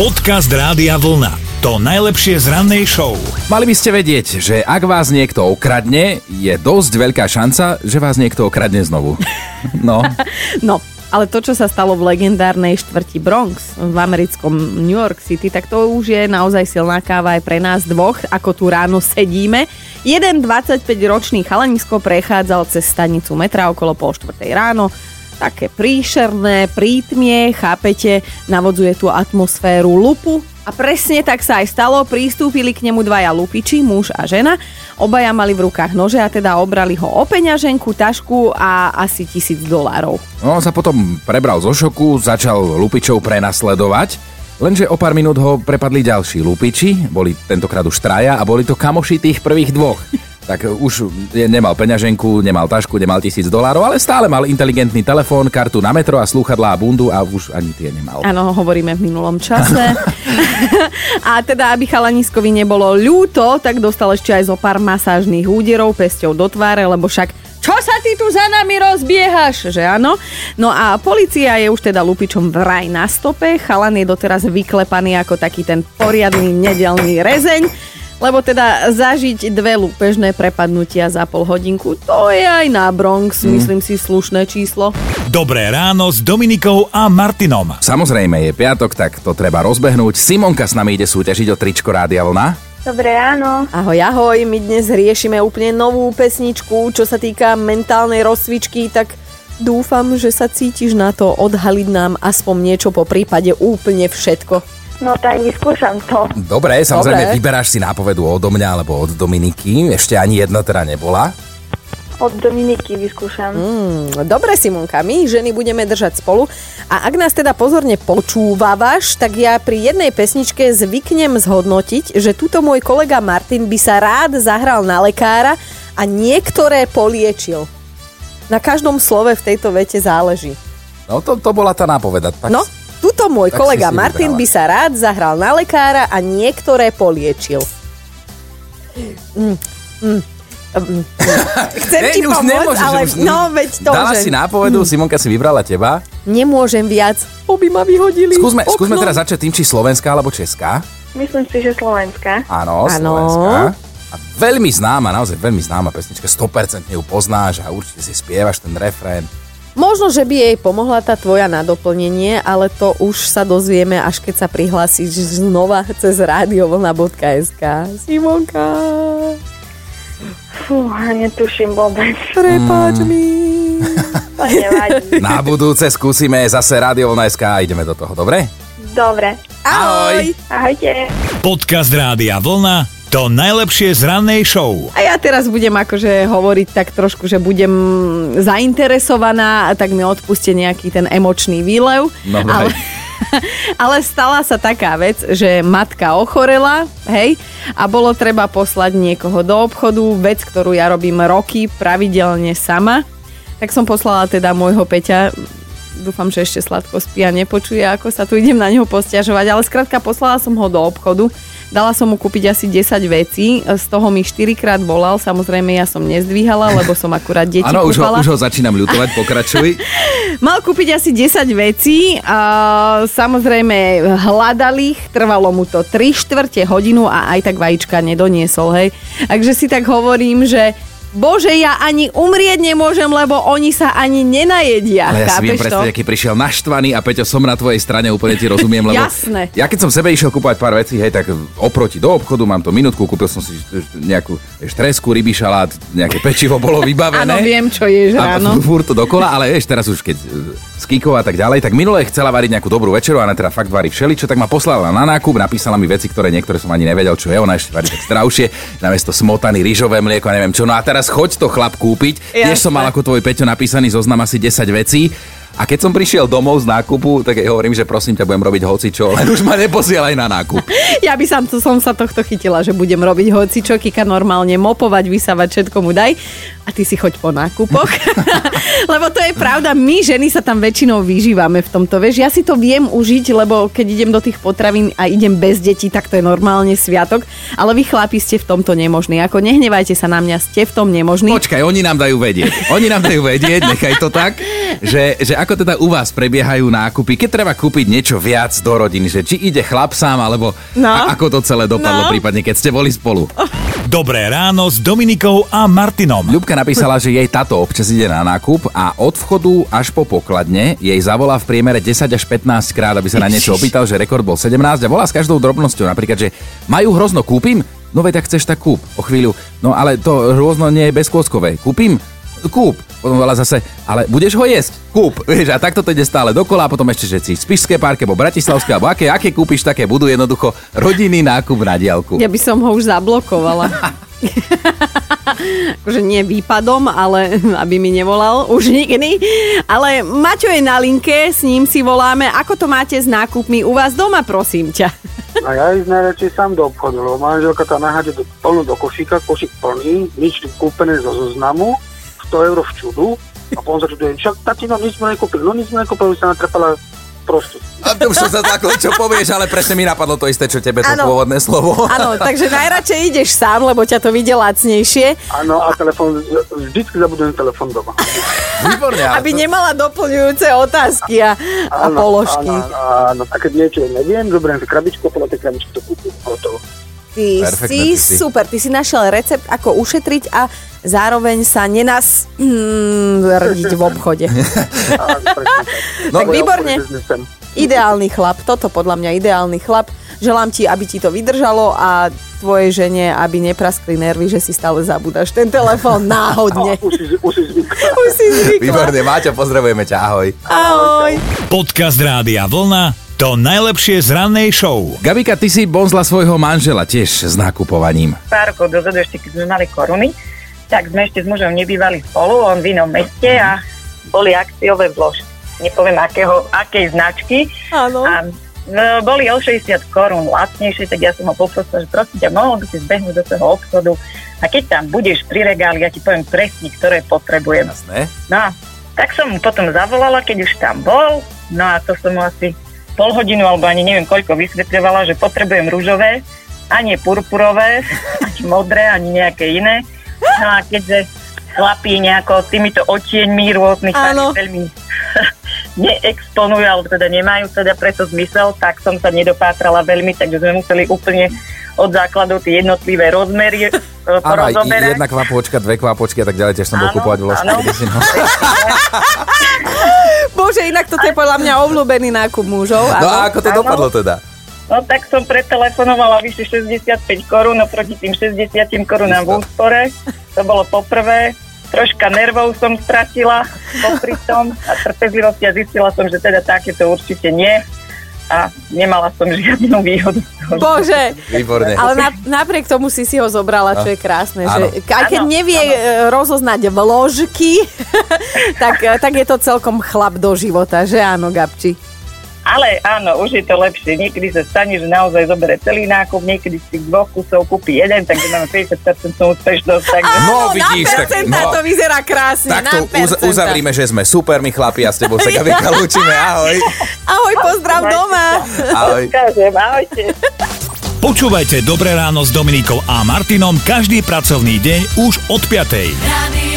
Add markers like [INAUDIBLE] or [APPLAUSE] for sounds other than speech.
Podcast Rádia Vlna. To najlepšie z rannej show. Mali by ste vedieť, že ak vás niekto okradne, je dosť veľká šanca, že vás niekto okradne znovu. [LAUGHS] No. No, ale to, čo sa stalo v legendárnej štvrti Bronx v americkom New York City, tak to už je naozaj silná káva aj pre nás dvoch, ako tu ráno sedíme. Jeden 25-ročný chalanisko prechádzal cez stanicu metra okolo pol štvrtej ráno, také príšerné, prítmie, chápete, navodzuje tú atmosféru lupu. A presne tak sa aj stalo, pristúpili k nemu dvaja lupiči, muž a žena. Obaja mali v rukách nože a teda obrali ho o peňaženku, tašku a asi tisíc dolárov. No, on sa potom prebral zo šoku, začal lupičov prenasledovať, lenže o pár minút ho prepadli ďalší lupiči, boli tentokrát už traja a boli to kamoši tých prvých dvoch tak už nemal peňaženku, nemal tašku, nemal tisíc dolárov, ale stále mal inteligentný telefón, kartu na metro a slúchadlá a bundu a už ani tie nemal. Áno, hovoríme v minulom čase. [LAUGHS] a teda, aby chalaniskovi nebolo ľúto, tak dostal ešte aj zo pár masážnych úderov pesťou do tváre, lebo však čo sa ty tu za nami rozbiehaš, že áno? No a policia je už teda lupičom vraj na stope, chalan je doteraz vyklepaný ako taký ten poriadny nedelný rezeň lebo teda zažiť dve lúpežné prepadnutia za pol hodinku, to je aj na Bronx, mm. myslím si, slušné číslo. Dobré ráno s Dominikou a Martinom. Samozrejme, je piatok, tak to treba rozbehnúť. Simonka s nami ide súťažiť o tričko Rádia Vlna. Dobré ráno. Ahoj, ahoj, my dnes riešime úplne novú pesničku, čo sa týka mentálnej rozcvičky, tak dúfam, že sa cítiš na to odhaliť nám aspoň niečo po prípade úplne všetko. No tak vyskúšam to. Dobre, samozrejme Dobre. vyberáš si nápovedu odo mňa alebo od Dominiky. Ešte ani jedna teda nebola. Od Dominiky vyskúšam. Mm, dobre, Simonka, my ženy budeme držať spolu. A ak nás teda pozorne počúvavaš, tak ja pri jednej pesničke zvyknem zhodnotiť, že tuto môj kolega Martin by sa rád zahral na lekára a niektoré poliečil. Na každom slove v tejto vete záleží. No to, to bola tá nápoveda. Tak no, Tuto môj tak kolega Martin by sa rád zahral na lekára a niektoré poliečil. Mm, mm. mm. [LAUGHS] Chcem hey, ti pomôcť, ale už, no veď to, Dala že... si nápovedu, mm. Simonka si vybrala teba. Nemôžem viac, oby ma vyhodili. Skúsme, skúsme teraz začať tým, či slovenská alebo česká. Myslím si, že slovenská. Áno, slovenská. A veľmi známa, naozaj veľmi známa pesnička, 100% ju poznáš a určite si spievaš ten refrén. Možno, že by jej pomohla tá tvoja na doplnenie, ale to už sa dozvieme, až keď sa prihlásiš znova cez radiovlna.sk. Simonka. Fú, netuším vôbec. Prepáč mm. mi. [LAUGHS] Na budúce skúsime zase radiovlna.sk a ideme do toho, dobre? Dobre. Ahoj. Ahojte. Podcast Rádia Vlna to najlepšie z rannej show. A ja teraz budem akože hovoriť tak trošku, že budem zainteresovaná, tak mi odpuste nejaký ten emočný výlev. No, ale, [LAUGHS] ale stala sa taká vec, že matka ochorela, hej, a bolo treba poslať niekoho do obchodu, vec, ktorú ja robím roky pravidelne sama. Tak som poslala teda môjho Peťa dúfam, že ešte sladko spí a nepočuje, ako sa tu idem na neho posťažovať, ale skrátka poslala som ho do obchodu Dala som mu kúpiť asi 10 vecí, z toho mi 4 krát volal, samozrejme ja som nezdvíhala, lebo som akurát deti Áno, už ho, už ho začínam ľutovať, pokračuj. [LAUGHS] Mal kúpiť asi 10 vecí, a samozrejme hľadal ich, trvalo mu to 3 štvrte hodinu a aj tak vajíčka nedoniesol, hej. Takže si tak hovorím, že Bože, ja ani umrieť nemôžem, lebo oni sa ani nenajedia. Ale ja si viem predstaviť, aký prišiel naštvaný a Peťo, som na tvojej strane, úplne ti rozumiem, lebo Jasné. ja keď som sebe išiel kúpať pár vecí, hej, tak oproti do obchodu mám to minútku, kúpil som si nejakú štresku, ryby šalát, nejaké pečivo bolo [LAUGHS] vybavené. Áno, viem, čo ješ ráno. A furt to dokola, ale vieš, teraz už keď z Kikov a tak ďalej, tak minule chcela variť nejakú dobrú večeru a na teda fakt varí všeličo, tak ma poslala na nákup, napísala mi veci, ktoré niektoré som ani nevedel, čo je, ona ešte varí tak zdravšie, namiesto smotany, rýžové mlieko neviem čo. No a teraz choď to chlap kúpiť. Tiež som mal ako tvoj Peťo napísaný zoznam asi 10 vecí. A keď som prišiel domov z nákupu, tak jej hovorím, že prosím ťa, budem robiť hocičo, len už ma neposielaj na nákup. [LAUGHS] ja by som, som sa tohto chytila, že budem robiť hocičo, Kika normálne mopovať, vysávať, všetko mu daj. a ty si choď po nákupoch. [LAUGHS] lebo to je pravda, my ženy sa tam väčšinou vyžívame v tomto. Vieš, ja si to viem užiť, lebo keď idem do tých potravín a idem bez detí, tak to je normálne sviatok. Ale vy chlapi ste v tomto nemožní. Ako nehnevajte sa na mňa, ste v tom nemožní. Počkaj, oni nám dajú vedieť. Oni nám dajú vedieť, nechaj to tak, [LAUGHS] že, že ako teda u vás prebiehajú nákupy, keď treba kúpiť niečo viac do rodiny, že či ide chlap sám, alebo No. a ako to celé dopadlo, No. prípadne keď ste boli spolu. Dobré ráno s Dominikou a Martinom. Ľubka napísala, že jej táto občas ide na nákup a od vchodu až po pokladne jej zavolá v priemere 10 až 15 krát, aby sa na niečo opýtal, že rekord bol 17 a volá s každou drobnosťou. Napríklad, že majú hrozno, kúpim? No veď ak chceš, tak kúp. O chvíľu. No ale to hrozno nie je bezkôskové. Kúpim? Kúp. Potom volá zase, ale budeš ho jesť? Kúp. [LAUGHS] Vieš, a takto to ide stále dokola a potom ešte, že si Spišské parke, alebo Bratislavské, alebo aké, aké kúpiš, také budú jednoducho rodinný nákup na diálku. Ja by som ho už zablokovala. [LAUGHS] akože nie výpadom, ale aby mi nevolal už nikdy. Ale Maťo je na linke, s ním si voláme. Ako to máte s nákupmi u vás doma, prosím ťa? A ja ísť najradšej sám do obchodu, lebo manželka tam naháďa do, plno do košíka, košík plný, nič kúpené zo zoznamu, 100 eur v čudu a potom sa čudujem, však tatino, nič sme nekúpili, no nič sme nekúpili, sa natrepala prosto. A to už som sa takto, čo povieš, ale presne mi napadlo to isté, čo tebe to Áno. pôvodné slovo. Áno, takže najradšej ideš sám, lebo ťa to vyjde lacnejšie, Áno, a telefon, vždycky zabudujem telefon doma. Výborne. ale aby to- nemala doplňujúce otázky a, a položky. Áno, áno, a keď niečo neviem, zoberiem si krabičku podľa tej krabičky to kúpim. Hotovo. Ty si ty si. super, ty si našiel recept, ako ušetriť a zároveň sa nenas mm, rdiť v obchode. [LAUGHS] [LAUGHS] No, tak Moje výborne. Ideálny chlap, toto podľa mňa ideálny chlap. Želám ti, aby ti to vydržalo a tvojej žene, aby nepraskli nervy, že si stále zabúdaš ten telefón náhodne. [LAUGHS] Už si, už si zvykla. Už si zvykla. Výborne, Máťo, pozdravujeme ťa, ahoj. Ahoj. Podcast Rádia Vlna to najlepšie z rannej show. Gabika, ty si bonzla svojho manžela tiež s nakupovaním. pár rokov dozadu, ešte keď sme mali koruny, tak sme ešte s mužom nebývali spolu, on v inom meste a boli akciové vložky. Nepoviem akého, akej značky. Áno. A e, boli o 60 korún lacnejšie, tak ja som ho poprosila, že prosím ťa, mohol by si zbehnúť do toho obchodu a keď tam budeš pri regáli, ja ti poviem presne, ktoré potrebujem. Jasné. No, a tak som mu potom zavolala, keď už tam bol, no a to som mu asi pol hodinu, alebo ani neviem koľko vysvetľovala, že potrebujem rúžové, a nie purpurové, [LAUGHS] ani modré, ani nejaké iné. No a keďže chlapí nejako týmito odtieňmi rôznych Áno. veľmi [LAUGHS] neexponujú, alebo teda nemajú teda preto zmysel, tak som sa nedopátrala veľmi, takže sme museli úplne od základov tie jednotlivé rozmery e, Áno, jedna kvapočka, dve kvapočky a tak ďalej, tiež som bol kúpovať vložky. no. Bože, inak toto je podľa mňa obľúbený nákup mužov. no a ako to dopadlo teda? No tak som pretelefonovala vyše 65 korún oproti tým 60 korunám v úspore. To bolo poprvé. Troška nervov som stratila popri tom a trpezlivosti a zistila som, že teda takéto určite nie. A nemala som žiadnu výhodu. Bože, Výborne. ale na, napriek tomu si si ho zobrala, čo je krásne. Áno. Že, aj keď Áno, nevie e, rozoznať vložky, [LAUGHS] tak, e, tak je to celkom chlap do života, že áno, Gabči? Ale áno, už je to lepšie. Niekedy sa stane, že naozaj zoberie celý nákup, niekedy z tých dvoch kusov kúpi jeden, takže máme 50% úspešnosť. Takže... No vidíš, na tak no, to vyzerá krásne. tak to uz, uzavrime, že sme super, my chlapi a s tebou sa [LAUGHS] Gabika lúčime. Ahoj. Ahoj, pozdrav doma. Ahoj. Kážem, ahojte. Počúvajte Dobré ráno s Dominikou a Martinom každý pracovný deň už od 5. Radio